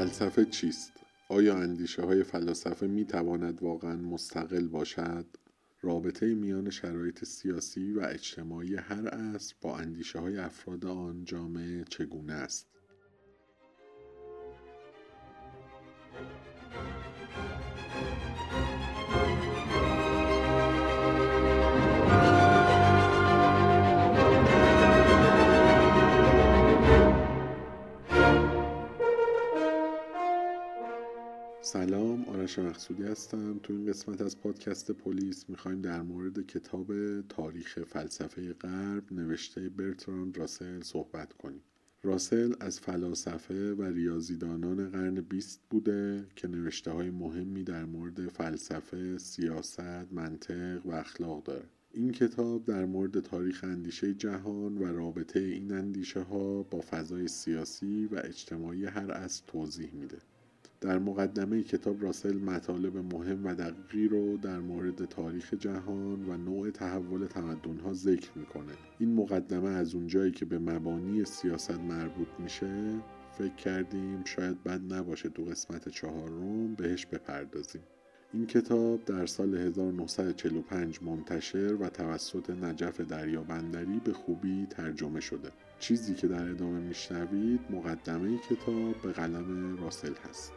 فلسفه چیست؟ آیا اندیشه های فلاسفه می تواند واقعا مستقل باشد؟ رابطه میان شرایط سیاسی و اجتماعی هر عصر با اندیشه های افراد آن جامعه چگونه است؟ آرش مقصودی هستم. تو این قسمت از پادکست پلیس می‌خوایم در مورد کتاب تاریخ فلسفه غرب نوشته برتراند راسل صحبت کنیم. راسل از فلاسفه و ریاضیدانان قرن بیست بوده که نوشته های مهمی در مورد فلسفه، سیاست، منطق و اخلاق داره. این کتاب در مورد تاریخ اندیشه جهان و رابطه این اندیشه ها با فضای سیاسی و اجتماعی هر عصر توضیح میده. در مقدمه کتاب راسل مطالب مهم و دقیقی رو در مورد تاریخ جهان و نوع تحول تمدنها ذکر می‌کنه. این مقدمه از اونجایی که به مبانی سیاست مربوط میشه فکر کردیم شاید بد نباشه تو قسمت چهارم بهش بپردازیم. این کتاب در سال 1945 منتشر و توسط نجف دریابندری به خوبی ترجمه شده. چیزی که در ادامه میشنوید مقدمه کتاب به قلم راسل هست.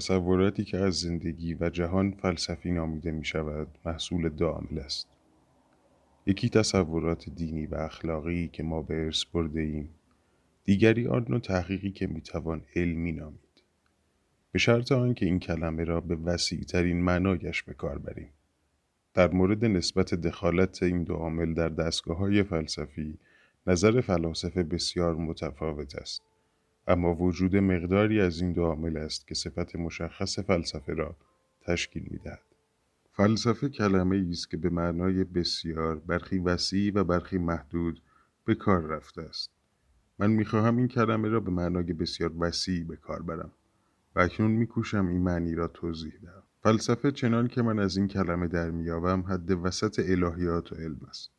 تصوراتی که از زندگی و جهان فلسفی نامیده می شود محصول دو عامل است. یکی تصورات دینی و اخلاقی که ما به ارث برده ایم. دیگری آن نوع تحقیقی که می توان علمی نامید. به شرط آنکه این کلمه را به وسیع ترین معنایش به کار بریم. در مورد نسبت دخالت این دو عامل در دستگاه های فلسفی نظر فلاسفه بسیار متفاوت است. اما وجود مقداری از این دو عامل است که صفت مشخص فلسفه را تشکیل می‌دهد. فلسفه کلمه است که به معنای بسیار برخی وسیع و برخی محدود به کار رفته است. من می‌خواهم این کلمه را به معنای بسیار وسیع به کار برم و اکنون میکوشم این معنی را توضیح دهم. فلسفه چنان که من از این کلمه در میابم حد وسط الهیات و علم است.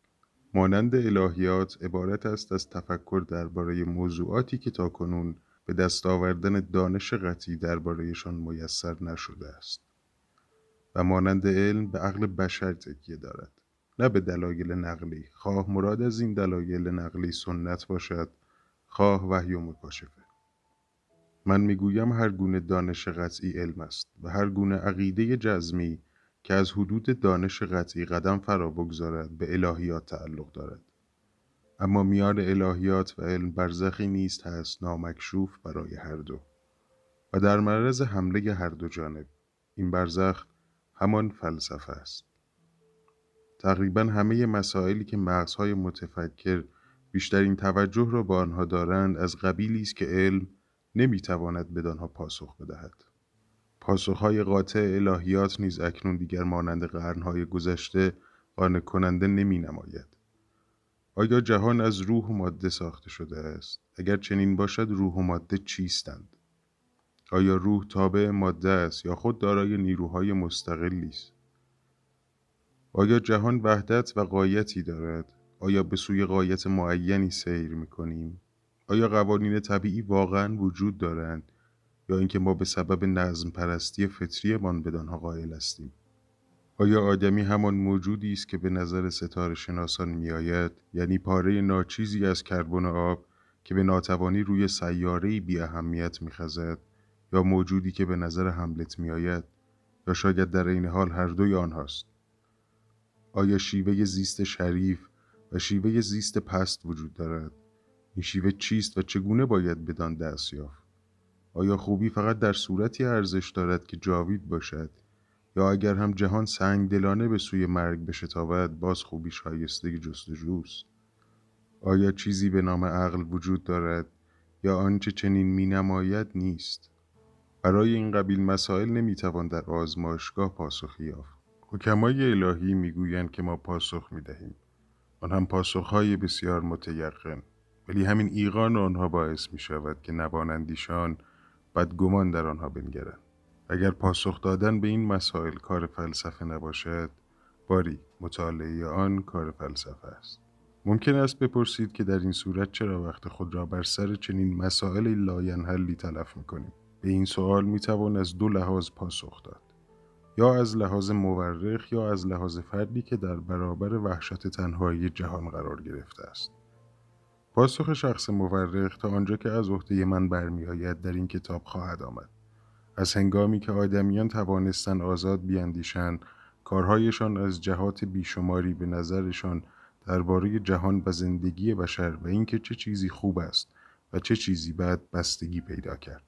مانند الهیات عبارت است از تفکر درباره موضوعاتی که تاکنون به دست آوردن دانش قطعی دربارهشان میسر نشده است و مانند علم به عقل بشر تکیه دارد. نه به دلایل نقلی. خواه مراد از این دلایل نقلی سنت باشد. خواه وحی و مکاشفه. من می‌گویم هر گونه دانش قطعی علم است و هر گونه عقیده جزمی که از حدود دانش قطعی قدم فرا بگذارد به الهیات تعلق دارد. اما میان الهیات و علم برزخی نیست هست نامکشوف برای هر دو. و در معرض حمله هر دو جانب این برزخ همان فلسفه است. تقریبا همه مسائلی که مغزهای متفکر بیشترین توجه را با آنها دارند از قبیلی است که علم نمی‌تواند بدانها پاسخ بدهد. پاسخهای قاطع الهیات نیز اکنون دیگر مانند قرنهای گذشته قانع کننده نمی نماید. آیا جهان از روح و ماده ساخته شده است؟ اگر چنین باشد روح و ماده چیستند؟ آیا روح تابع ماده است یا خود دارای نیروهای مستقلی است؟ آیا جهان وحدت و قایتی دارد؟ آیا به سوی قایت معینی سیر می کنیم؟ آیا قوانین طبیعی واقعا وجود دارند اینکه ما به سبب نظم پرستی فطریمان بدانها قائل هستیم. آیا آدمی همان موجودی است که به نظر ستاره شناسان میآید؟ یعنی پاره ناچیزی از کربن آب که به ناتوانی روی سیاره‌ای بی اهمیت میخزد یا موجودی که به نظر حملت میآید؟ یا شاید در این حال هر دوی آنهاست. آیا شیوه زیست شریف و شیوه زیست پست وجود دارد؟ این شیوه چیست و چگونه باید بدان دست یافت؟ آیا خوبی فقط در صورتی ارزش دارد که جاوید باشد؟ یا اگر هم جهان سنگ دلانه به سوی مرگ بشتابد باز خوبی شایسته جستجوست؟ آیا چیزی به نام عقل وجود دارد یا آنچه چنین می نماید نیست؟ برای این قبیل مسائل نمی‌توان در آزمایشگاه پاسخی یافت. حکمای الهی می‌گویند که ما پاسخ می‌دهیم. آن هم پاسخهای بسیار متیقن. ولی همین ایقان آنها باعث می شود که نواندیشان بدگمان در آنها بنگرند. اگر پاسخ دادن به این مسائل کار فلسفه نباشد باری مطالعه آن کار فلسفه است. ممکن است بپرسید که در این صورت چرا وقت خود را بر سر چنین مسائل لاینحلی تلف می‌کنیم؟ به این سوال می‌توان از دو لحاظ پاسخ داد. یا از لحاظ مورخ یا از لحاظ فردی که در برابر وحشت تنهایی جهان قرار گرفته است. پاسخ شخص مورخ تا آنجا که از عهده من برمیآید در این کتاب خواهد آمد. از هنگامی که آدمیان توانستن آزاد بیاندیشند کارهایشان از جهات بیشماری به نظرشان درباره جهان و زندگی بشر و اینکه چه چیزی خوب است و چه چیزی بد بستگی پیدا کرد.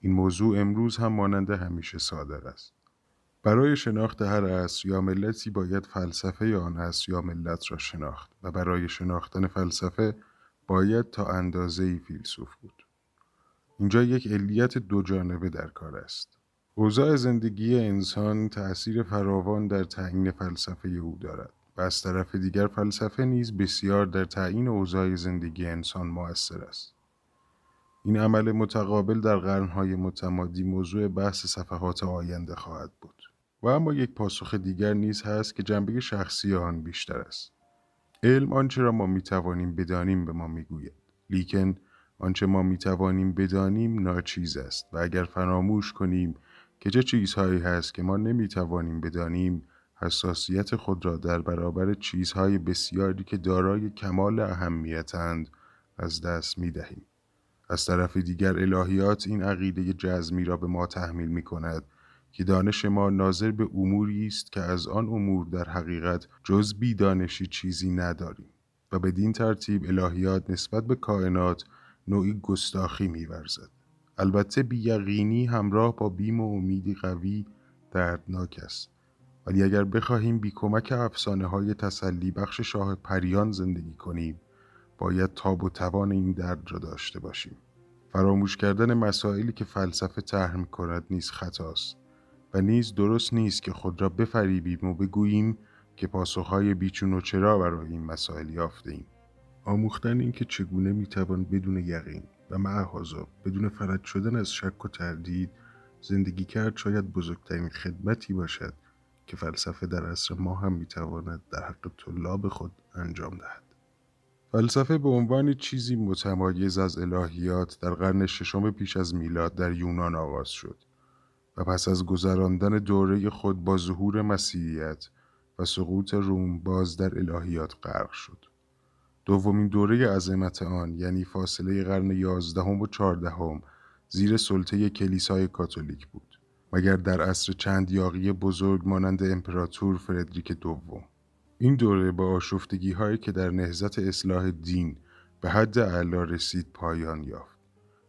این موضوع امروز هم مانند همیشه صادر است. برای شناخت هر عصر یا ملتی باید فلسفه آن عصر یا ملت را شناخت و برای شناختن فلسفه باید تا اندازه فیلسوف بود. اینجا یک علیت دو جانبه در کار است. اوضاع زندگی انسان تأثیر فراوان در تعیین فلسفه او دارد و از طرف دیگر فلسفه نیز بسیار در تعیین اوضاع زندگی انسان موثر است. این عمل متقابل در قرنهای متمادی موضوع بحث صفحات آینده خواهد بود. و اما یک پاسخ دیگر نیز هست که جنبه شخصی آن بیشتر است علم آنچه را ما می‌توانیم بدانیم به ما می‌گوید لیکن آنچه ما می‌توانیم بدانیم ناچیز است و اگر فراموش کنیم که چه چیزهایی هست که ما نمی‌توانیم بدانیم حساسیت خود را در برابر چیزهای بسیاری که دارای کمال اهمیتند از دست می دهیم. از طرف دیگر الهیات این عقیده جزمی را به ما تحمیل می کند که دانش ما ناظر به اموری است که از آن امور در حقیقت جز بی دانشی چیزی نداریم و بدین ترتیب الهیات نسبت به کائنات نوعی گستاخی میورزد. البته بییقینی همراه با بیم و امیدی قوی دردناک است. ولی اگر بخواهیم بی کمک افسانه های تسلی بخش شاه پریان زندگی کنیم باید تاب و توان این درد را داشته باشیم. فراموش کردن مسائلی که فلسفه طرح کند نیز خطاست. و نیز درست نیست که خود را بفریبیم و بگوییم که پاسخهای بیچون و چرا برای این مسائل یافته ایم. آموختن اینکه چگونه می‌توان بدون یقین و معهازا بدون فرد شدن از شک و تردید زندگی کرد شاید بزرگترین خدمتی باشد که فلسفه در عصر ما هم می‌تواند در حق طلاب خود انجام دهد. فلسفه به عنوان چیزی متمایز از الهیات در قرن ششم پیش از میلاد در یونان آغاز شد و پس از گذراندن دوره خود با ظهور مسیحیت و سقوط روم باز در الهیات غرق شد. دومین دوره عظمت آن یعنی فاصله قرن یازدهم و چهاردهم زیر سلطه کلیسای کاتولیک بود مگر در عصر چند یاقی بزرگ مانند امپراتور فردریک دوم این دوره با آشفتگی هایی که در نهزت اصلاح دین به حد اعلا رسید پایان یافت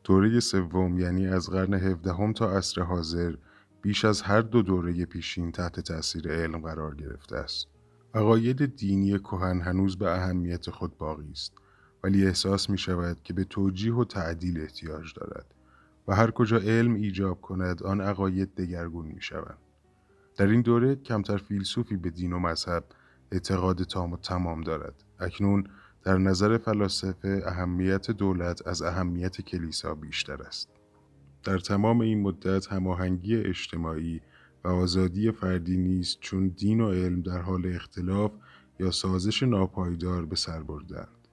دوره سوم یعنی از قرن هفدهم تا عصر حاضر بیش از هر دو دوره پیشین تحت تاثیر علم قرار گرفته است عقاید دینی کهن هنوز به اهمیت خود باقی است ولی احساس می شود که به توجیه و تعدیل احتیاج دارد و هر کجا علم ایجاب کند آن عقاید دگرگون می شوند. در این دوره کمتر فیلسوفی به دین و مذهب اعتقاد تام و تمام دارد. اکنون در نظر فلاسفه اهمیت دولت از اهمیت کلیسا بیشتر است. در تمام این مدت هماهنگی اجتماعی و آزادی فردی نیست چون دین و علم در حال اختلاف یا سازش ناپایدار به سر بردند.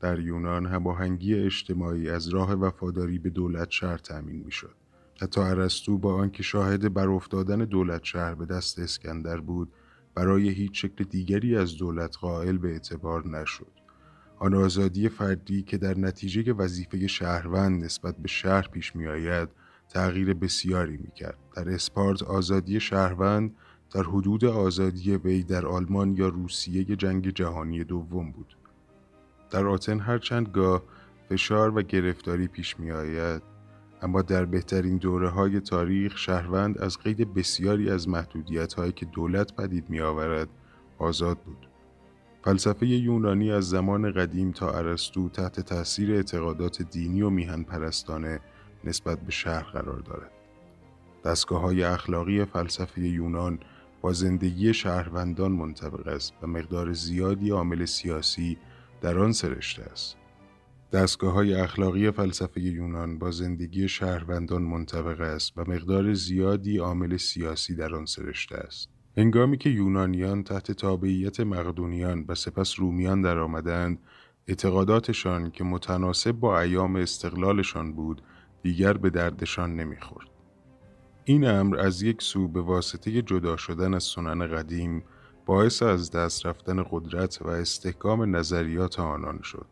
در یونان هماهنگی اجتماعی از راه وفاداری به دولت شهر تأمین می‌شد. حتی ارسطو با آنکه شاهد برافتادن دولت شهر به دست اسکندر بود برای هیچ شکل دیگری از دولت قائل به اعتبار نشد. آن آزادی فردی که در نتیجه وظیفه شهروند نسبت به شهر پیش می آید تغییر بسیاری می کرد. در اسپارت آزادی شهروند در حدود آزادی وی در آلمان یا روسیه جنگ جهانی دوم بود. در آتن هرچند گاه فشار و گرفتاری پیش می آید اما در بهترین دوره های تاریخ شهروند از قید بسیاری از محدودیت هایی که دولت پدید می آورد آزاد بود. فلسفه یونانی از زمان قدیم تا ارسطو تحت تاثیر اعتقادات دینی و میهن پرستانه نسبت به شهر قرار دارد. دستگاه های اخلاقی فلسفه یونان با زندگی شهروندان منطبق است و مقدار زیادی عامل سیاسی در آن سرشته است. دستگاه های اخلاقی فلسفه یونان با زندگی شهروندان منطبق است و مقدار زیادی عامل سیاسی در آن سرشته است. هنگامی که یونانیان تحت تابعیت مقدونیان و سپس رومیان درآمدند، اعتقاداتشان که متناسب با ایام استقلالشان بود، دیگر به دردشان نمی‌خورد. این امر از یک سو به واسطه جدا شدن از سنن قدیم باعث از دست رفتن قدرت و استحکام نظریات آنان شد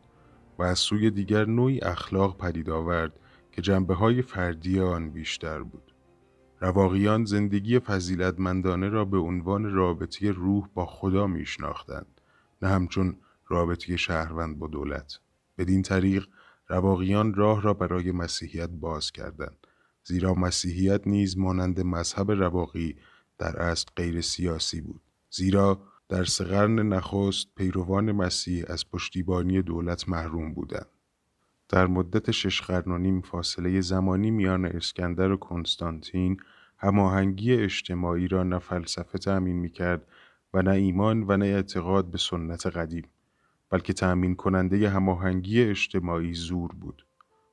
و از سوی دیگر نوعی اخلاق پدید آورد که جنبه های فردی آن بیشتر بود. رواقیان زندگی فضیلتمندانه را به عنوان رابطه روح با خدا میشناختند نه همچون رابطه شهروند با دولت. بدین طریق رواقیان راه را برای مسیحیت باز کردند. زیرا مسیحیت نیز مانند مذهب رواقی در اصل غیر سیاسی بود. زیرا در سه قرن نخست پیروان مسیح از پشتیبانی دولت محروم بودند. در مدت شش قرن و نیم فاصله زمانی میان اسکندر و کنستانتین هماهنگی اجتماعی را نه فلسفه تأمین می‌کرد و نه ایمان و نه اعتقاد به سنت قدیم بلکه تأمین کننده هماهنگی اجتماعی زور بود.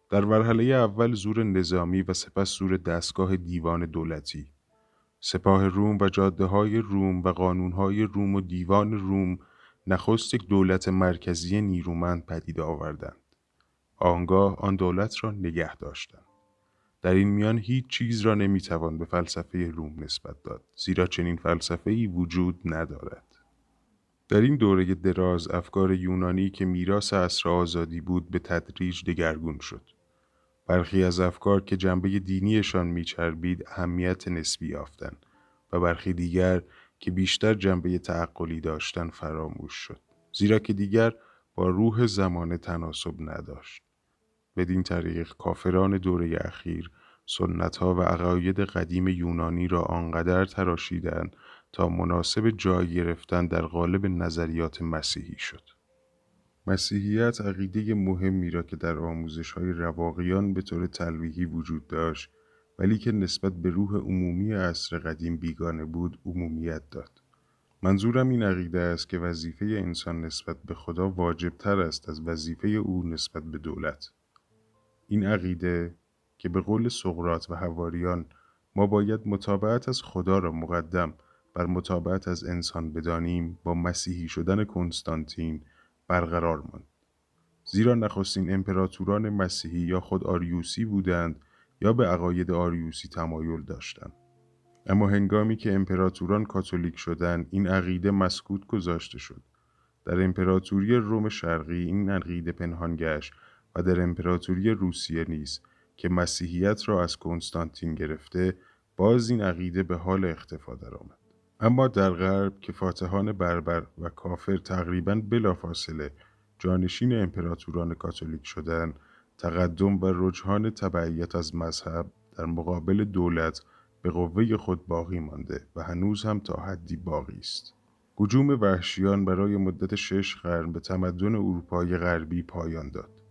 در مرحله اول زور نظامی و سپس زور دستگاه دیوان دولتی. سپاه روم و جاده های روم و قانون های روم و دیوان روم نخست یک دولت مرکزی نیرومند پدید آوردند. آنگاه آن دولت را نگه داشتند در این میان هیچ چیز را نمی‌توان به فلسفه روم نسبت داد زیرا چنین فلسفه ای وجود ندارد. در این دوره دراز افکار یونانی که میراث عصر آزادی بود به تدریج دگرگون شد. برخی از افکار که جنبه دینیشان میچربید اهمیت نسبی یافتند و برخی دیگر که بیشتر جنبه تعقلی داشتن فراموش شد زیرا که دیگر با روح زمان تناسب نداشت. بدین طریق کافران دوره اخیر سنت ها و عقاید قدیم یونانی را آنقدر تراشیدند تا مناسب جای گرفتن در قالب نظریات مسیحی شد. مسیحیت عقیده مهمی را که در آموزش های رواقیان به طور تلویحی وجود داشت ولی که نسبت به روح عمومی عصر قدیم بیگانه بود عمومیت داد. منظورم این عقیده است که وظیفه انسان نسبت به خدا واجب تر است از وظیفه او نسبت به دولت. این عقیده که به قول سقرات و حواریان ما باید مطابعت از خدا را مقدم بر مطابعت از انسان بدانیم با مسیحی شدن کنستانتین برقرار ماند. زیرا نخستین امپراتوران مسیحی یا خود آریوسی بودند یا به عقاید آریوسی تمایل داشتند. اما هنگامی که امپراتوران کاتولیک شدند این عقیده مسکوت گذاشته شد. در امپراتوری روم شرقی این عقیده پنهان گشت و در امپراتوری روسیه نیز که مسیحیت را از کنستانتین گرفته باز این عقیده به حال اختفا درآمد. اما در غرب که فاتحان بربر و کافر تقریبا بلافاصله جانشین امپراتوران کاتولیک شدند تقدم و رجحان تبعیت از مذهب در مقابل دولت به قوه خود باقی مانده و هنوز هم تا حدی باقی است. هجوم وحشیان برای مدت شش قرن به تمدن اروپای غربی پایان داد.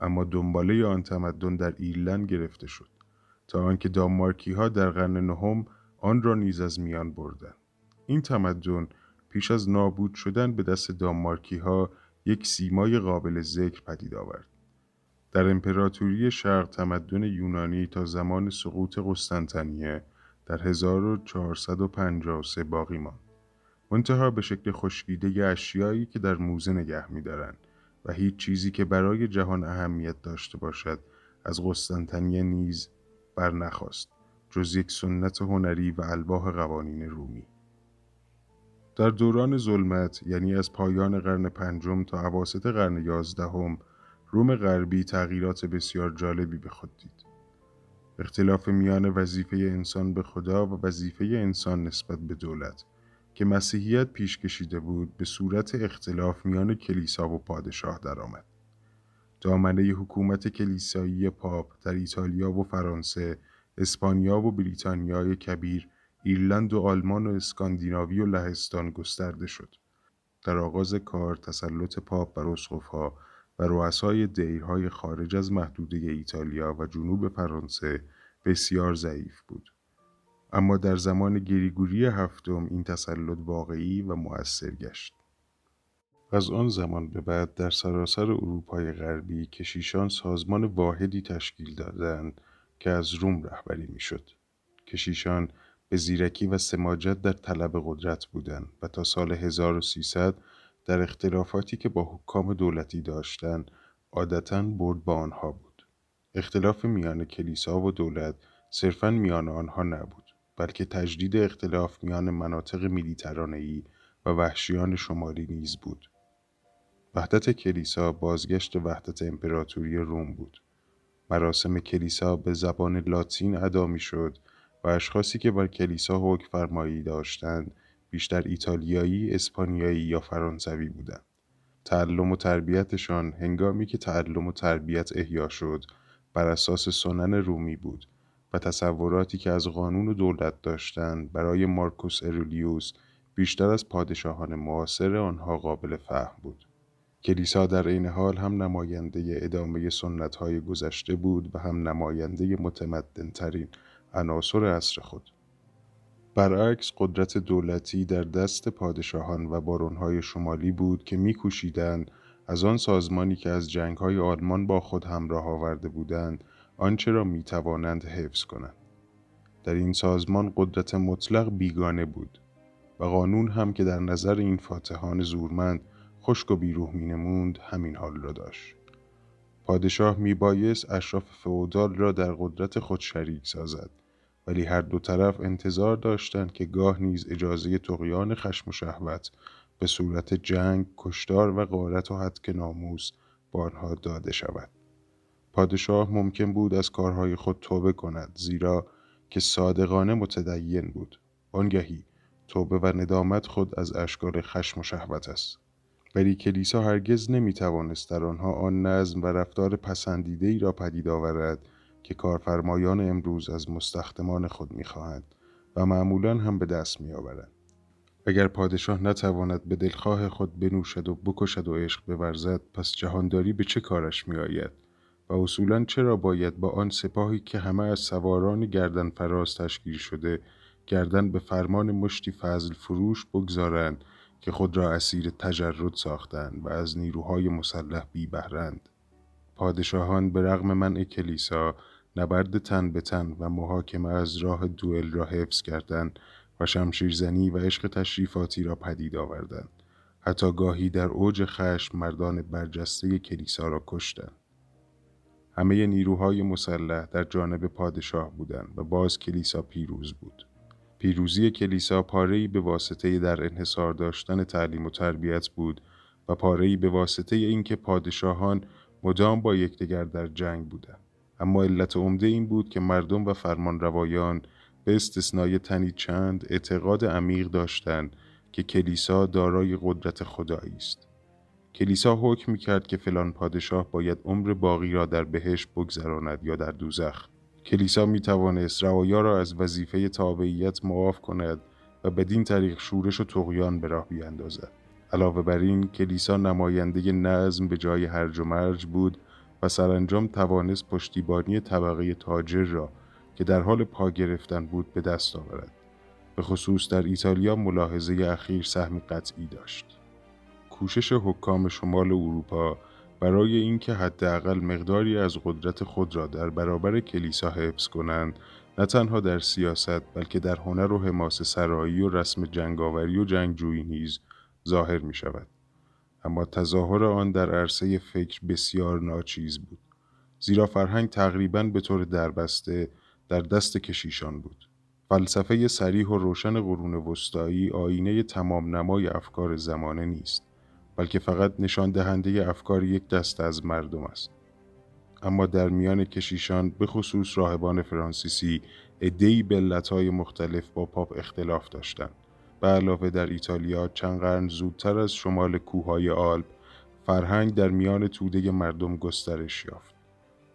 اما دنباله آن تمدن در ایرلند گرفته شد تا آنکه دانمارکی ها در قرن نهم آن را نیز از میان بردند. این تمدن پیش از نابود شدن به دست دانمارکی ها یک سیمای قابل ذکر پدید آورد. در امپراتوری شرق تمدن یونانی تا زمان سقوط قسطنطنیه در 1453 باقی ماند. منتها به شکل خشکیده اشیایی که در موزه نگه میدارند و هیچ چیزی که برای جهان اهمیت داشته باشد از قسطنطنیه نیز برنخواست جز یک سنت هنری و الواح قوانین رومی. در دوران ظلمت یعنی از پایان قرن پنجم تا عواسط قرن یازدهم روم غربی تغییرات بسیار جالبی به خود دید. اختلاف میان وظیفه انسان به خدا و وظیفه انسان نسبت به دولت. که مسیحیت پیش کشیده بود به صورت اختلاف میان کلیسا و پادشاه درآمد. دامنه حکومت کلیسایی پاپ در ایتالیا و فرانسه، اسپانیا و بریتانیای کبیر، ایرلند و آلمان و اسکاندیناوی و لهستان گسترده شد. در آغاز کار تسلط پاپ بر اسقفها و رؤسای دیرهای خارج از محدوده ایتالیا و جنوب فرانسه بسیار ضعیف بود. اما در زمان گریگوری هفتم این تسلط واقعی و مؤثر گشت. از آن زمان به بعد در سراسر اروپای غربی کشیشان سازمان واحدی تشکیل دادند که از روم رهبری می‌شد. کشیشان به زیرکی و سماجت در طلب قدرت بودند و تا سال 1300 در اختلافاتی که با حکام دولتی داشتند عادتا برد با آنها بود. اختلاف میان کلیسا و دولت صرفا میان آنها نبود بلکه تجدید اختلاف میان مناطق مدیترانه‌ای و وحشیان شمالی نیز بود. وحدت کلیسا بازگشت وحدت امپراتوری روم بود. مراسم کلیسا به زبان لاتین ادا می شد و اشخاصی که بر کلیسا حکم فرمایی داشتند بیشتر ایتالیایی، اسپانیایی یا فرانسوی بودند. تعلم و تربیتشان هنگامی که تعلم و تربیت احیا شد بر اساس سنن رومی بود و تصوراتی که از قانون و دولت داشتند برای مارکوس ارولیوس بیشتر از پادشاهان معاصر آنها قابل فهم بود. کلیسا در این حال هم نماینده ادامه سنت های گذشته بود و هم نماینده متمدن ترین عناصر عصر خود. برعکس قدرت دولتی در دست پادشاهان و بارونهای شمالی بود که میکوشیدند از آن سازمانی که از جنگهای آلمان با خود همراه آورده بودند آنچه را می توانند حفظ کنند. در این سازمان قدرت مطلق بیگانه بود و قانون هم که در نظر این فاتحان زورمند خشک و بیروح می نموند همین حال را داشت. پادشاه می بایست اشراف فعودال را در قدرت خود شریک سازد ولی هر دو طرف انتظار داشتند که گاه نیز اجازه تقیان خشم و شهوت به صورت جنگ، کشتار و غارت و حدک ناموس با آنها داده شود. پادشاه ممکن بود از کارهای خود توبه کند زیرا که صادقانه متدین بود. آنگهی توبه و ندامت خود از اشکال خشم و شهوت است. ولی کلیسا هرگز نمی توانست در آنها آن نظم و رفتار پسندیده ای را پدید آورد که کارفرمایان امروز از مستخدمان خود می‌خواهند و معمولا هم به دست میآورند اگر پادشاه نتواند به دلخواه خود بنوشد و بکشد و عشق بورزد پس جهانداری به چه کارش میآید و اصولا چرا باید با آن سپاهی که همه از سواران گردن فراز تشکیل شده گردن به فرمان مشتی فضل فروش بگذارند که خود را اسیر تجرد ساختند و از نیروهای مسلح بی بهرند. پادشاهان به رغم منع کلیسا نبرد تن به تن و محاکمه از راه دوئل را حفظ کردند و شمشیرزنی و عشق تشریفاتی را پدید آوردند. حتی گاهی در اوج خشم مردان برجسته کلیسا را کشتند. همه نیروهای مسلح در جانب پادشاه بودند و باز کلیسا پیروز بود. پیروزی کلیسا پاره‌ای به واسطه در انحصار داشتن تعلیم و تربیت بود و پاره‌ای به واسطه اینکه پادشاهان مدام با یکدیگر در جنگ بودند. اما علت عمده این بود که مردم و فرمان روایان به استثنای تنی چند اعتقاد عمیق داشتند که کلیسا دارای قدرت خدایی است. کلیسا حکم می کرد که فلان پادشاه باید عمر باقی را در بهش بگذراند یا در دوزخ. کلیسا می توانست روایا را از وظیفه تابعیت معاف کند و بدین طریق شورش و تقیان به راه بیاندازد. علاوه بر این کلیسا نماینده نظم به جای هرج و مرج بود و سرانجام توانست پشتیبانی طبقه تاجر را که در حال پا گرفتن بود به دست آورد. به خصوص در ایتالیا ملاحظه اخیر سهم قطعی داشت. کوشش حکام شمال اروپا برای اینکه حداقل مقداری از قدرت خود را در برابر کلیسا حفظ کنند نه تنها در سیاست بلکه در هنر و حماس سرایی و رسم جنگاوری و جنگجویی نیز ظاهر می شود. اما تظاهر آن در عرصه فکر بسیار ناچیز بود زیرا فرهنگ تقریبا به طور دربسته در دست کشیشان بود فلسفه سریح و روشن قرون وسطایی آینه تمام نمای افکار زمانه نیست بلکه فقط نشان دهنده افکار یک دست از مردم است اما در میان کشیشان به خصوص راهبان فرانسیسی ادهی به علتهای مختلف با پاپ اختلاف داشتند به علاوه در ایتالیا چند قرن زودتر از شمال کوههای آلپ فرهنگ در میان توده مردم گسترش یافت.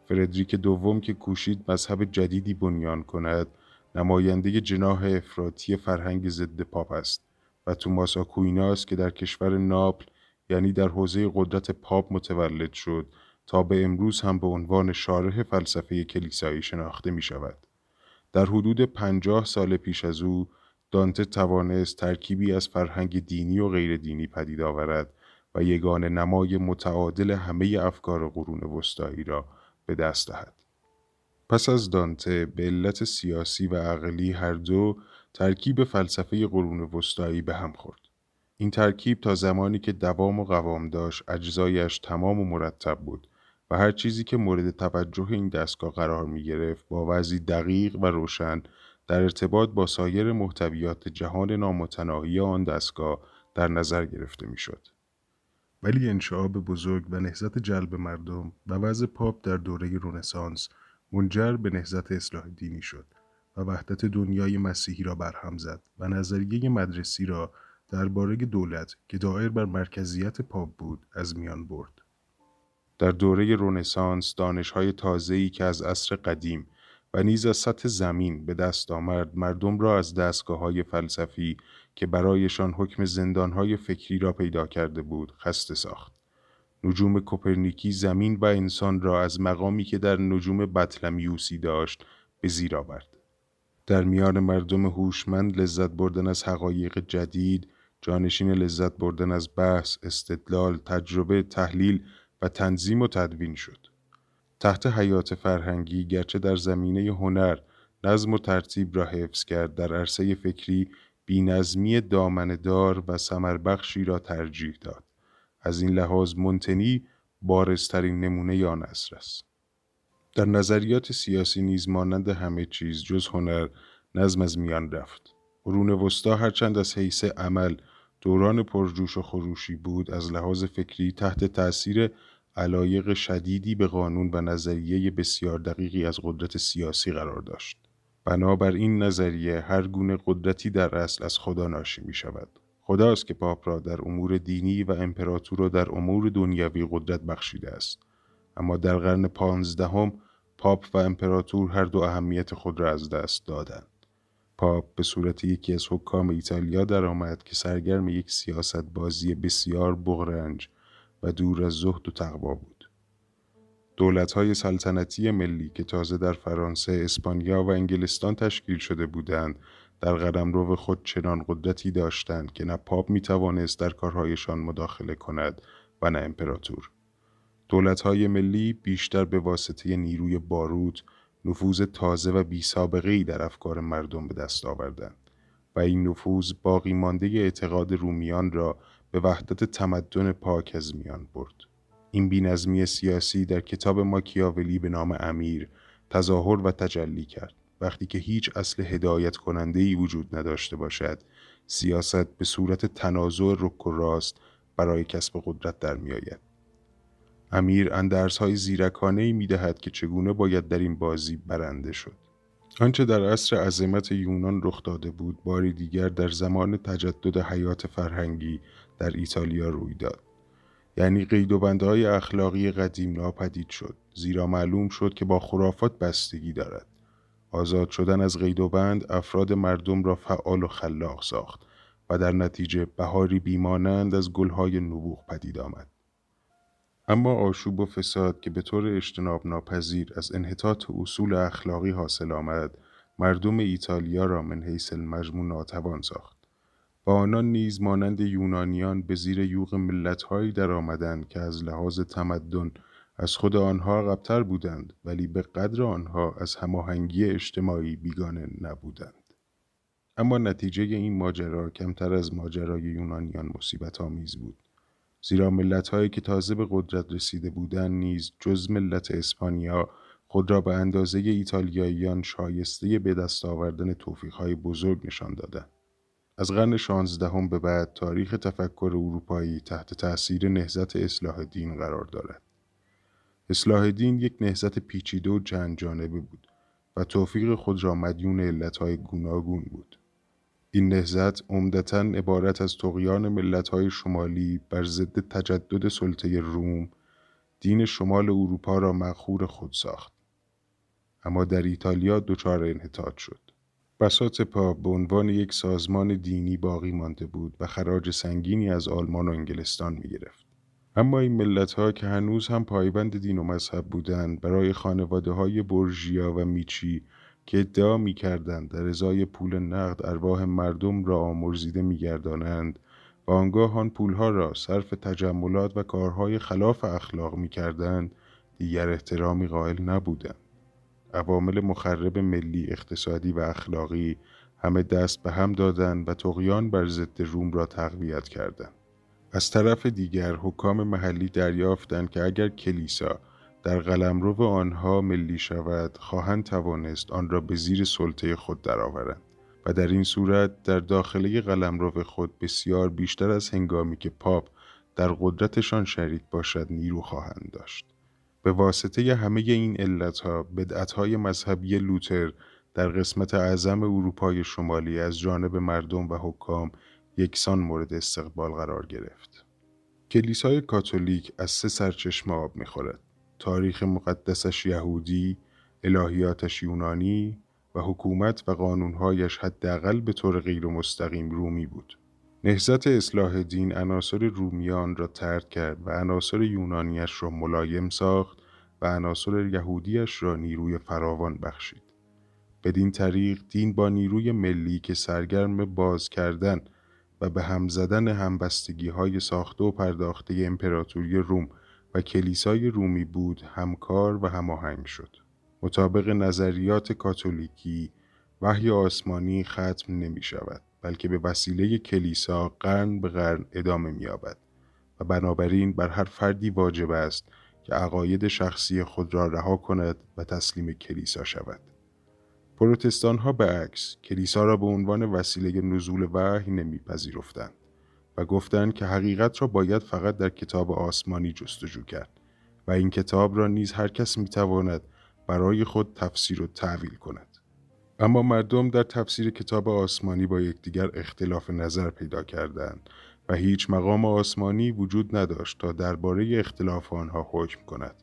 فردریک دوم که کوشید مذهب جدیدی بنیان کند نماینده جناح افراطی فرهنگ ضد پاپ است و توماس آکویناس که در کشور ناپل یعنی در حوزه قدرت پاپ متولد شد تا به امروز هم به عنوان شارح فلسفه کلیسایی شناخته می شود. در حدود پنجاه سال پیش از او دانته توانست ترکیبی از فرهنگ دینی و غیر دینی پدید آورد و یگان نمای متعادل همه افکار قرون وسطایی را به دست دهد. پس از دانته به علت سیاسی و عقلی هر دو ترکیب فلسفه قرون وسطایی به هم خورد. این ترکیب تا زمانی که دوام و قوام داشت اجزایش تمام و مرتب بود و هر چیزی که مورد توجه این دستگاه قرار می گرفت با وضعی دقیق و روشن در ارتباط با سایر محتویات جهان نامتناهی آن دستگاه در نظر گرفته می شد. ولی انشعاب بزرگ و نهزت جلب مردم و وضع پاپ در دوره رونسانس منجر به نهزت اصلاح دینی شد و وحدت دنیای مسیحی را برهم زد و نظریه مدرسی را درباره دولت که دایر بر مرکزیت پاپ بود از میان برد. در دوره رونسانس دانشهای تازه‌ای که از عصر قدیم و نیز از سطح زمین به دست آمد مردم را از دستگاه های فلسفی که برایشان حکم زندانهای فکری را پیدا کرده بود خسته ساخت. نجوم کوپرنیکی زمین و انسان را از مقامی که در نجوم بطلمیوسی داشت به زیر آورد. در میان مردم هوشمند لذت بردن از حقایق جدید، جانشین لذت بردن از بحث، استدلال، تجربه، تحلیل و تنظیم و تدوین شد. تحت حیات فرهنگی گرچه در زمینه هنر نظم و ترتیب را حفظ کرد در عرصه فکری بینظمی دامندار و سمربخشی را ترجیح داد. از این لحاظ منتنی بارزترین نمونه آن عصر است. در نظریات سیاسی نیز مانند همه چیز جز هنر نظم از میان رفت. قرون وسطا هرچند از حیث عمل دوران پرجوش و خروشی بود از لحاظ فکری تحت تأثیر علایق شدیدی به قانون و نظریه بسیار دقیقی از قدرت سیاسی قرار داشت. بنابر این نظریه هر گونه قدرتی در اصل از خدا ناشی می شود. خداست که پاپ را در امور دینی و امپراتور را در امور دنیوی قدرت بخشیده است. اما در قرن پانزدهم پاپ و امپراتور هر دو اهمیت خود را از دست دادند. پاپ به صورت یکی از حکام ایتالیا درآمد که سرگرم یک سیاست بازی بسیار بغرنج و دور از زهد و تقوا بود. های سلطنتی ملی که تازه در فرانسه، اسپانیا و انگلستان تشکیل شده بودند، در قدمرو خود چنان قدرتی داشتند که نه پاپ می توانست در کارهایشان مداخله کند و نه امپراتور. های ملی بیشتر به واسطه نیروی باروت، نفوذ تازه و بی سابقه در افکار مردم به دست آوردند و این نفوذ باقی مانده اعتقاد رومیان را به وحدت تمدن پاک از میان برد. این بینظمی سیاسی در کتاب ماکیاولی به نام امیر تظاهر و تجلی کرد. وقتی که هیچ اصل هدایت کننده ای وجود نداشته باشد، سیاست به صورت تنازع رک و راست برای کسب قدرت در می آید. امیر های زیرکانه ای می دهد که چگونه باید در این بازی برنده شد. آنچه در عصر عظمت یونان رخ داده بود باری دیگر در زمان تجدد حیات فرهنگی در ایتالیا روی داد. یعنی قید و های اخلاقی قدیم ناپدید شد. زیرا معلوم شد که با خرافات بستگی دارد. آزاد شدن از قید و بند افراد مردم را فعال و خلاق ساخت و در نتیجه بهاری بیمانند از گلهای نبوغ پدید آمد. اما آشوب و فساد که به طور اجتناب ناپذیر از انحطاط اصول اخلاقی حاصل آمد مردم ایتالیا را من حیث المجموع ناتوان ساخت. و آنان نیز مانند یونانیان به زیر یوغ ملتهایی درآمدند که از لحاظ تمدن از خود آنها عقبتر بودند ولی به قدر آنها از هماهنگی اجتماعی بیگانه نبودند. اما نتیجه این ماجرا کمتر از ماجرای یونانیان مصیبت آمیز بود. زیرا ملتهایی که تازه به قدرت رسیده بودند نیز جز ملت اسپانیا خود را به اندازه ایتالیاییان شایسته به دست آوردن توفیقهای بزرگ نشان دادند از قرن شانزدهم به بعد تاریخ تفکر اروپایی تحت تأثیر نهزت اصلاح دین قرار دارد. اصلاح دین یک نهزت پیچیده و چند جانبه بود و توفیق خود را مدیون علتهای گوناگون بود. این نهزت عمدتا عبارت از تقیان ملتهای شمالی بر ضد تجدد سلطه روم دین شمال اروپا را مخور خود ساخت. اما در ایتالیا دچار انحطاط شد. بساط پاپ به عنوان یک سازمان دینی باقی مانده بود و خراج سنگینی از آلمان و انگلستان می گرفت. اما این ملت ها که هنوز هم پایبند دین و مذهب بودند برای خانواده های برژیا و میچی که ادعا می کردند در ازای پول نقد ارواح مردم را آمرزیده می گردانند و آنگاه آن پولها را صرف تجملات و کارهای خلاف اخلاق می کردند دیگر احترامی قائل نبودند. عوامل مخرب ملی اقتصادی و اخلاقی همه دست به هم دادند و تقیان بر ضد روم را تقویت کردند. از طرف دیگر حکام محلی دریافتند که اگر کلیسا در قلمرو آنها ملی شود خواهند توانست آن را به زیر سلطه خود درآورند و در این صورت در داخله قلمرو خود بسیار بیشتر از هنگامی که پاپ در قدرتشان شریک باشد نیرو خواهند داشت به واسطه همه این علتها بدعتهای مذهبی لوتر در قسمت اعظم اروپای شمالی از جانب مردم و حکام یکسان مورد استقبال قرار گرفت. کلیسای کاتولیک از سه سرچشمه آب می‌خورد. تاریخ مقدسش یهودی، الهیاتش یونانی و حکومت و قانونهایش حداقل به طور غیر مستقیم رومی بود. نهزت اصلاح دین عناصر رومیان را ترد کرد و عناصر یونانیش را ملایم ساخت و عناصر یهودیش را نیروی فراوان بخشید. بدین طریق دین با نیروی ملی که سرگرم باز کردن و به هم زدن همبستگی های ساخته و پرداخته امپراتوری روم و کلیسای رومی بود همکار و هماهنگ شد. مطابق نظریات کاتولیکی وحی آسمانی ختم نمی شود بلکه به وسیله کلیسا قرن به قرن ادامه می یابد و بنابراین بر هر فردی واجب است که عقاید شخصی خود را رها کند و تسلیم کلیسا شود. پروتستان ها به عکس کلیسا را به عنوان وسیله نزول وحی نمیپذیرفتند گفتند که حقیقت را باید فقط در کتاب آسمانی جستجو کرد و این کتاب را نیز هر کس می‌تواند برای خود تفسیر و تعویل کند. اما مردم در تفسیر کتاب آسمانی با یکدیگر اختلاف نظر پیدا کردند و هیچ مقام آسمانی وجود نداشت تا درباره اختلاف آنها حکم کند.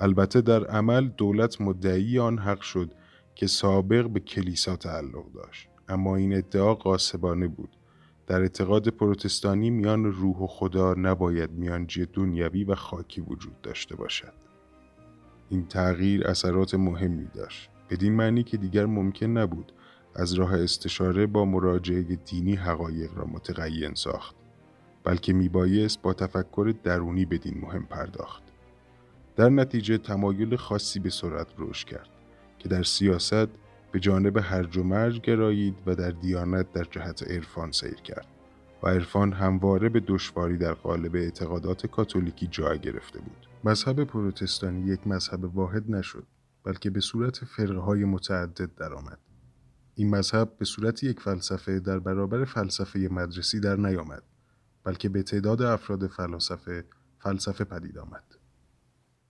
البته در عمل دولت مدعی آن حق شد که سابق به کلیسا تعلق داشت اما این ادعا قاسبانه بود در اعتقاد پروتستانی میان روح و خدا نباید میانجی دنیوی و خاکی وجود داشته باشد. این تغییر اثرات مهمی داشت بدین معنی که دیگر ممکن نبود از راه استشاره با مراجعه دینی حقایق را متقین ساخت بلکه میبایست با تفکر درونی بدین مهم پرداخت. در نتیجه تمایل خاصی به سرعت رشد کرد که در سیاست به جانب هرج و مرج گرایید و در دیانت در جهت عرفان سیر کرد و عرفان همواره به دشواری در قالب اعتقادات کاتولیکی جای گرفته بود. مذهب پروتستانی یک مذهب واحد نشد بلکه به صورت فرقه های متعدد درآمد. این مذهب به صورت یک فلسفه در برابر فلسفه مدرسی در نیامد بلکه به تعداد افراد فلاسفه فلسفه پدید آمد.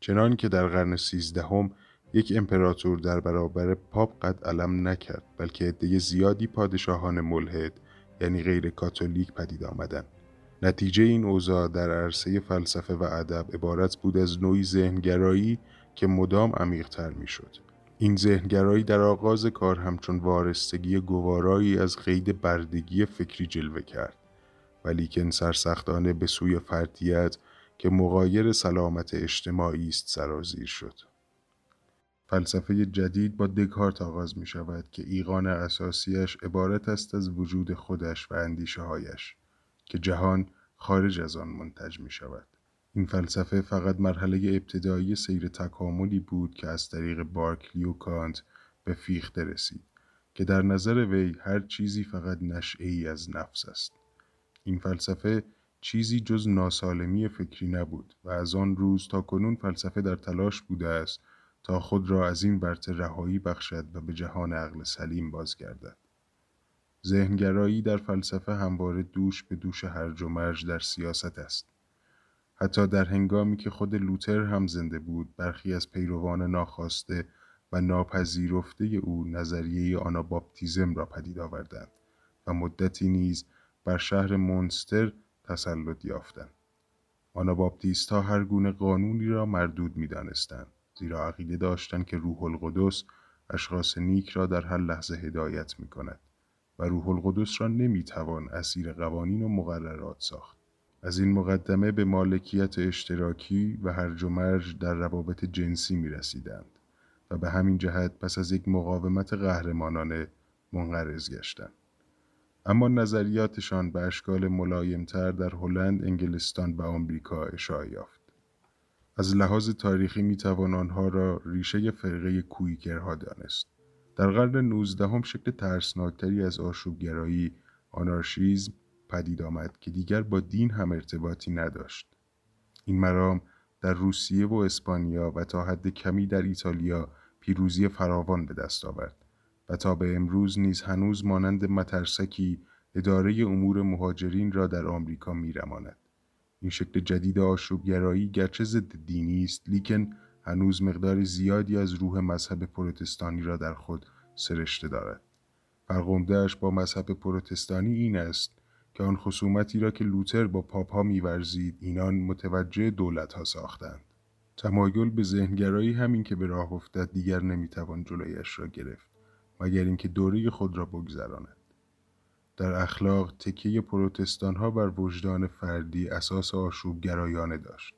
چنان که در قرن سیزدهم یک امپراتور در برابر پاپ قد علم نکرد بلکه عده زیادی پادشاهان ملحد یعنی غیر کاتولیک پدید آمدند. نتیجه این اوضاع در عرصه فلسفه و ادب عبارت بود از نوعی ذهنگرایی که مدام عمیقتر می‌شد. این ذهنگرایی در آغاز کار همچون وارستگی گوارایی از قید بردگی فکری جلوه کرد ولیکن سرسختانه به سوی فردیت که مقایر سلامت اجتماعی است سرازیر شد. فلسفه جدید با دکارت آغاز می شود که ایقان اساسیش عبارت است از وجود خودش و اندیشه هایش که جهان خارج از آن منتج می شود. این فلسفه فقط مرحله ابتدایی سیر تکاملی بود که از طریق بارکلی و کانت به فیخته رسید که در نظر وی هر چیزی فقط نشعه از نفس است. این فلسفه چیزی جز ناسالمی فکری نبود و از آن روز تا کنون فلسفه در تلاش بوده است خود را از این ورطه رهایی بخشد و به جهان عقل سلیم بازگردد. ذهنگرایی در فلسفه همواره دوش به دوش هرج و مرج در سیاست است. حتی در هنگامی که خود لوتر هم زنده بود برخی از پیروان ناخواسته و ناپذیرفته او نظریه آناباپتیزم را پدید آوردند و مدتی نیز بر شهر مونستر تسلط یافتند. آناباپتیست هر گونه قانونی را مردود می دانستند. زیرا عقیده داشتند که روح القدس اشخاص نیک را در هر لحظه هدایت می کند و روح القدس را نمی توان اسیر قوانین و مقررات ساخت. از این مقدمه به مالکیت اشتراکی و هرج و مرج در روابط جنسی می رسیدند و به همین جهت پس از یک مقاومت قهرمانانه منقرض گشتند. اما نظریاتشان به اشکال ملایمتر در هلند، انگلستان و آمریکا اشاعه یافت. از لحاظ تاریخی می توان آنها را ریشه فرقه کویکرها دانست. در قرن نوزدهم شکل ترسناکتری از آشوبگرایی، آنارشیزم پدید آمد که دیگر با دین هم ارتباطی نداشت. این مرام در روسیه و اسپانیا و تا حد کمی در ایتالیا پیروزی فراوان به دست آورد و تا به امروز نیز هنوز مانند مترسکی اداره امور مهاجرین را در آمریکا میرماند. این شکل جدید آشوبگرایی گرچه ضد دینی است لیکن هنوز مقدار زیادی از روح مذهب پروتستانی را در خود سرشته دارد. فرق با مذهب پروتستانی این است که آن خصومتی را که لوتر با پاپ ها میورزید اینان متوجه دولت ها ساختند. تمایل به ذهنگرایی همین که به راه افتد دیگر نمی‌توان جلویش را گرفت مگر اینکه دوره خود را بگذراند. در اخلاق تکیه پروتستان ها بر وجدان فردی اساس آشوب گرایانه داشت.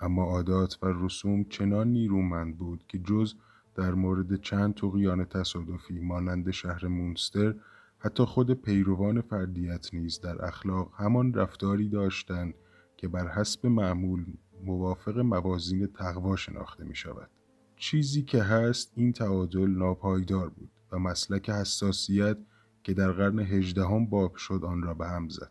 اما عادات و رسوم چنان نیرومند بود که جز در مورد چند تقیان تصادفی مانند شهر مونستر حتی خود پیروان فردیت نیز در اخلاق همان رفتاری داشتند که بر حسب معمول موافق موازین تقوا شناخته می شود. چیزی که هست این تعادل ناپایدار بود و مسلک حساسیت که در قرن هجدهم باب شد آن را به هم زد.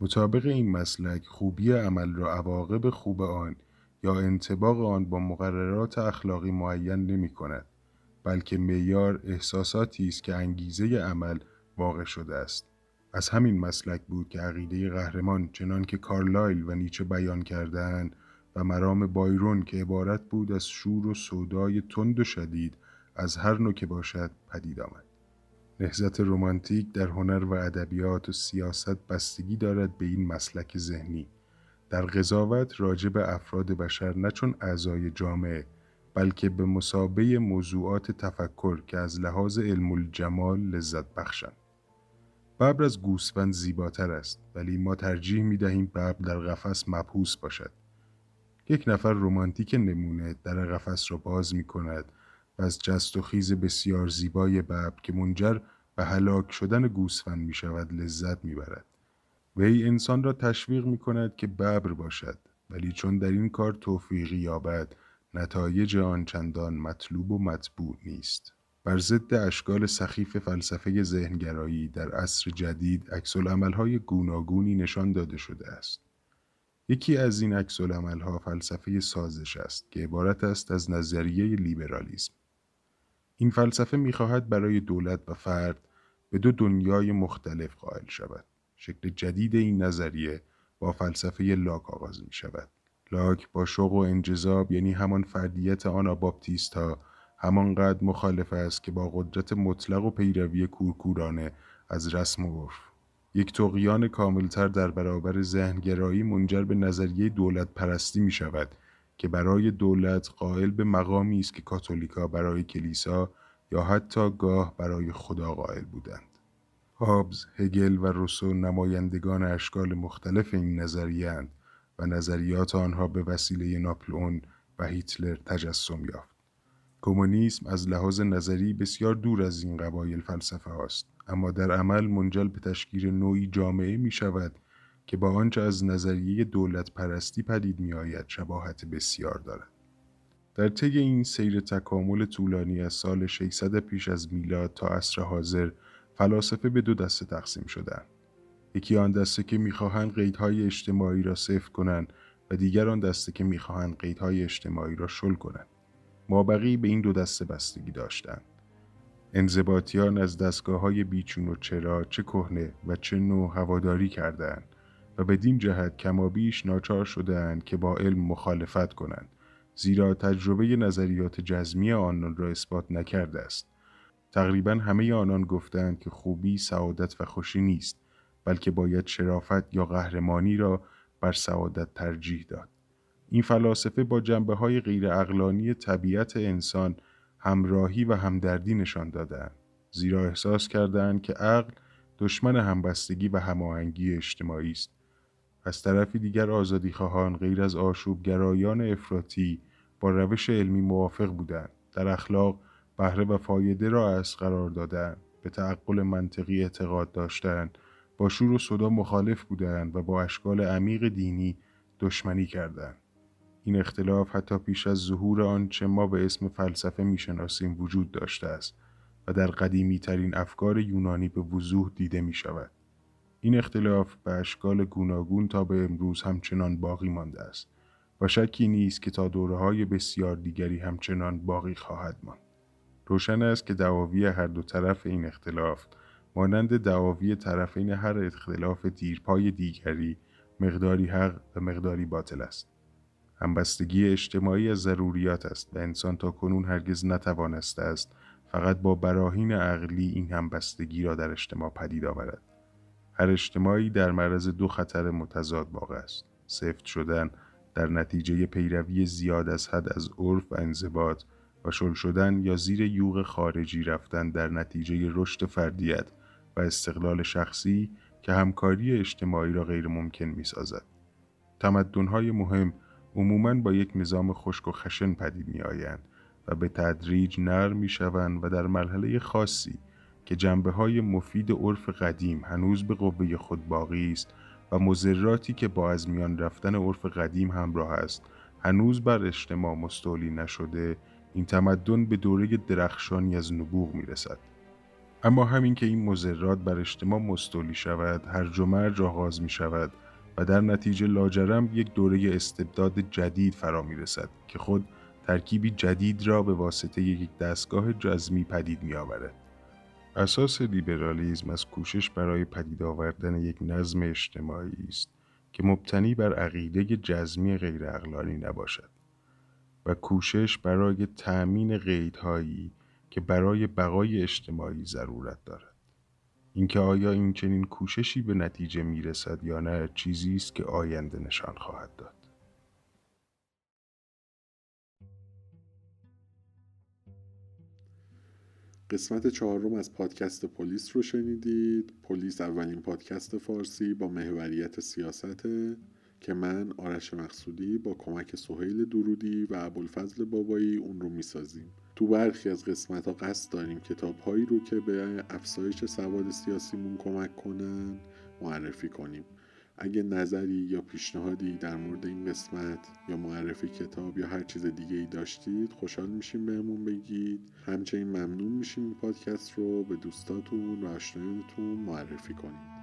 مطابق این مسلک خوبی عمل را عواقب خوب آن یا انتباق آن با مقررات اخلاقی معین نمی کند بلکه میار احساساتی است که انگیزه عمل واقع شده است از همین مسلک بود که عقیده قهرمان چنان که کارلایل و نیچه بیان کردهاند و مرام بایرون که عبارت بود از شور و سودای تند و شدید از هر نوع که باشد پدید آمد نهزت رومانتیک در هنر و ادبیات و سیاست بستگی دارد به این مسلک ذهنی. در قضاوت راجع به افراد بشر نه چون اعضای جامعه بلکه به مسابه موضوعات تفکر که از لحاظ علم الجمال لذت بخشند. ببر از گوسفند زیباتر است ولی ما ترجیح می دهیم ببر در قفس مبهوس باشد. یک نفر رومانتیک نمونه در قفس را باز می کند و از جست و خیز بسیار زیبای ببر که منجر به هلاک شدن گوسفند می شود لذت می برد. وی انسان را تشویق می کند که ببر باشد ولی چون در این کار توفیقی یابد نتایج آن چندان مطلوب و مطبوع نیست. بر ضد اشکال سخیف فلسفه ذهنگرایی در عصر جدید عکسالعملهای گوناگونی نشان داده شده است. یکی از این عکسالعملها فلسفه سازش است که عبارت است از نظریه لیبرالیسم. این فلسفه می‌خواهد برای دولت و فرد به دو دنیای مختلف قائل شود. شکل جدید این نظریه با فلسفه لاک آغاز می شود. لاک با شوق و انجذاب یعنی همان فردیت آناباپتیست ها همانقدر مخالف است که با قدرت مطلق و پیروی کورکورانه از رسم و عرف یک طغیان کاملتر در برابر ذهنگرایی منجر به نظریه دولت پرستی می شود که برای دولت قائل به مقامی است که کاتولیک‌ها برای کلیسا یا حتی گاه برای خدا قائل بودند. هابز، هگل و روسو نمایندگان اشکال مختلف این نظریه و نظریات آنها به وسیله ناپلئون و هیتلر تجسم یافت. کمونیسم از لحاظ نظری بسیار دور از این قبایل فلسفه است اما در عمل منجل به تشکیل نوعی جامعه می شود که با آنچه از نظریه دولت پرستی پدید می آید شباهت بسیار دارد. در طی این سیر تکامل طولانی از سال 600 پیش از میلاد تا عصر حاضر فلاسفه به دو دسته تقسیم شدند. یکی آن دسته که می‌خواهند قیدهای اجتماعی را صفر کنند و دیگر آن دسته که می‌خواهند قیدهای اجتماعی را شل کنند. مابقی به این دو دسته بستگی داشتند. انضباطیان از دستگاه های بیچون و چرا چه کهنه و چه نوع هواداری کردند و بدین جهت کمابیش ناچار شدهاند که با علم مخالفت کنند زیرا تجربه نظریات جزمی آنان را اثبات نکرده است. تقریبا همه آنان گفتند که خوبی سعادت و خوشی نیست بلکه باید شرافت یا قهرمانی را بر سعادت ترجیح داد. این فلاسفه با جنبه های غیر اقلانی طبیعت انسان همراهی و همدردی نشان دادند زیرا احساس کردند که عقل دشمن همبستگی و هماهنگی اجتماعی است. از طرفی دیگر آزادی خواهان غیر از آشوبگرایان افراطی با روش علمی موافق بودند. در اخلاق بهره و فایده را از قرار دادند. به تعقل منطقی اعتقاد داشتند. با شور و صدا مخالف بودند و با اشکال عمیق دینی دشمنی کردند. این اختلاف حتی پیش از ظهور آنچه ما به اسم فلسفه می‌شناسیم وجود داشته است و در قدیمی ترین افکار یونانی به وضوح دیده می شود. این اختلاف به اشکال گوناگون تا به امروز همچنان باقی مانده است و شکی نیست که تا دوره های بسیار دیگری همچنان باقی خواهد ماند. روشن است که دعاوی هر دو طرف این اختلاف مانند دعاوی طرفین هر اختلاف دیرپای دیگری مقداری حق و مقداری باطل است. همبستگی اجتماعی از ضروریات است و انسان تا کنون هرگز نتوانسته است فقط با براهین عقلی این همبستگی را در اجتماع پدید آورد. هر اجتماعی در معرض دو خطر متضاد واقع است. سفت شدن در نتیجه پیروی زیاد از حد از عرف و انضباط و شل شدن یا زیر یوغ خارجی رفتن در نتیجه رشد فردیت و استقلال شخصی که همکاری اجتماعی را غیر ممکن می سازد. تمدنهای مهم عموماً با یک نظام خشک و خشن پدید می آیند و به تدریج نرم می شوند و در مرحله خاصی که جنبه های مفید عرف قدیم هنوز به قوه خود باقی است و مزراتی که با از میان رفتن عرف قدیم همراه است هنوز بر اجتماع مستولی نشده این تمدن به دوره درخشانی از نبوغ می رسد. اما همین که این مزرات بر اجتماع مستولی شود هر و مرج آغاز می شود و در نتیجه لاجرم یک دوره استبداد جدید فرا می رسد که خود ترکیبی جدید را به واسطه یک دستگاه جزمی پدید می آورد. اساس لیبرالیزم از کوشش برای پدید آوردن یک نظم اجتماعی است که مبتنی بر عقیده جزمی غیر نباشد و کوشش برای تأمین قیدهایی که برای بقای اجتماعی ضرورت دارد. اینکه آیا این چنین کوششی به نتیجه می رسد یا نه چیزی است که آینده نشان خواهد داد. قسمت چهارم از پادکست پلیس رو شنیدید. پلیس اولین پادکست فارسی با محوریت سیاسته که من آرش مقصودی با کمک سهیل درودی و ابوالفضل بابایی اون رو می‌سازیم. تو برخی از قسمت ها قصد داریم کتاب هایی رو که به افزایش سواد سیاسیمون کمک کنن معرفی کنیم. اگه نظری یا پیشنهادی در مورد این قسمت یا معرفی کتاب یا هر چیز دیگه ای داشتید خوشحال میشیم بهمون بگید. همچنین ممنون میشیم پادکست رو به دوستاتون و آشنایانتون معرفی کنید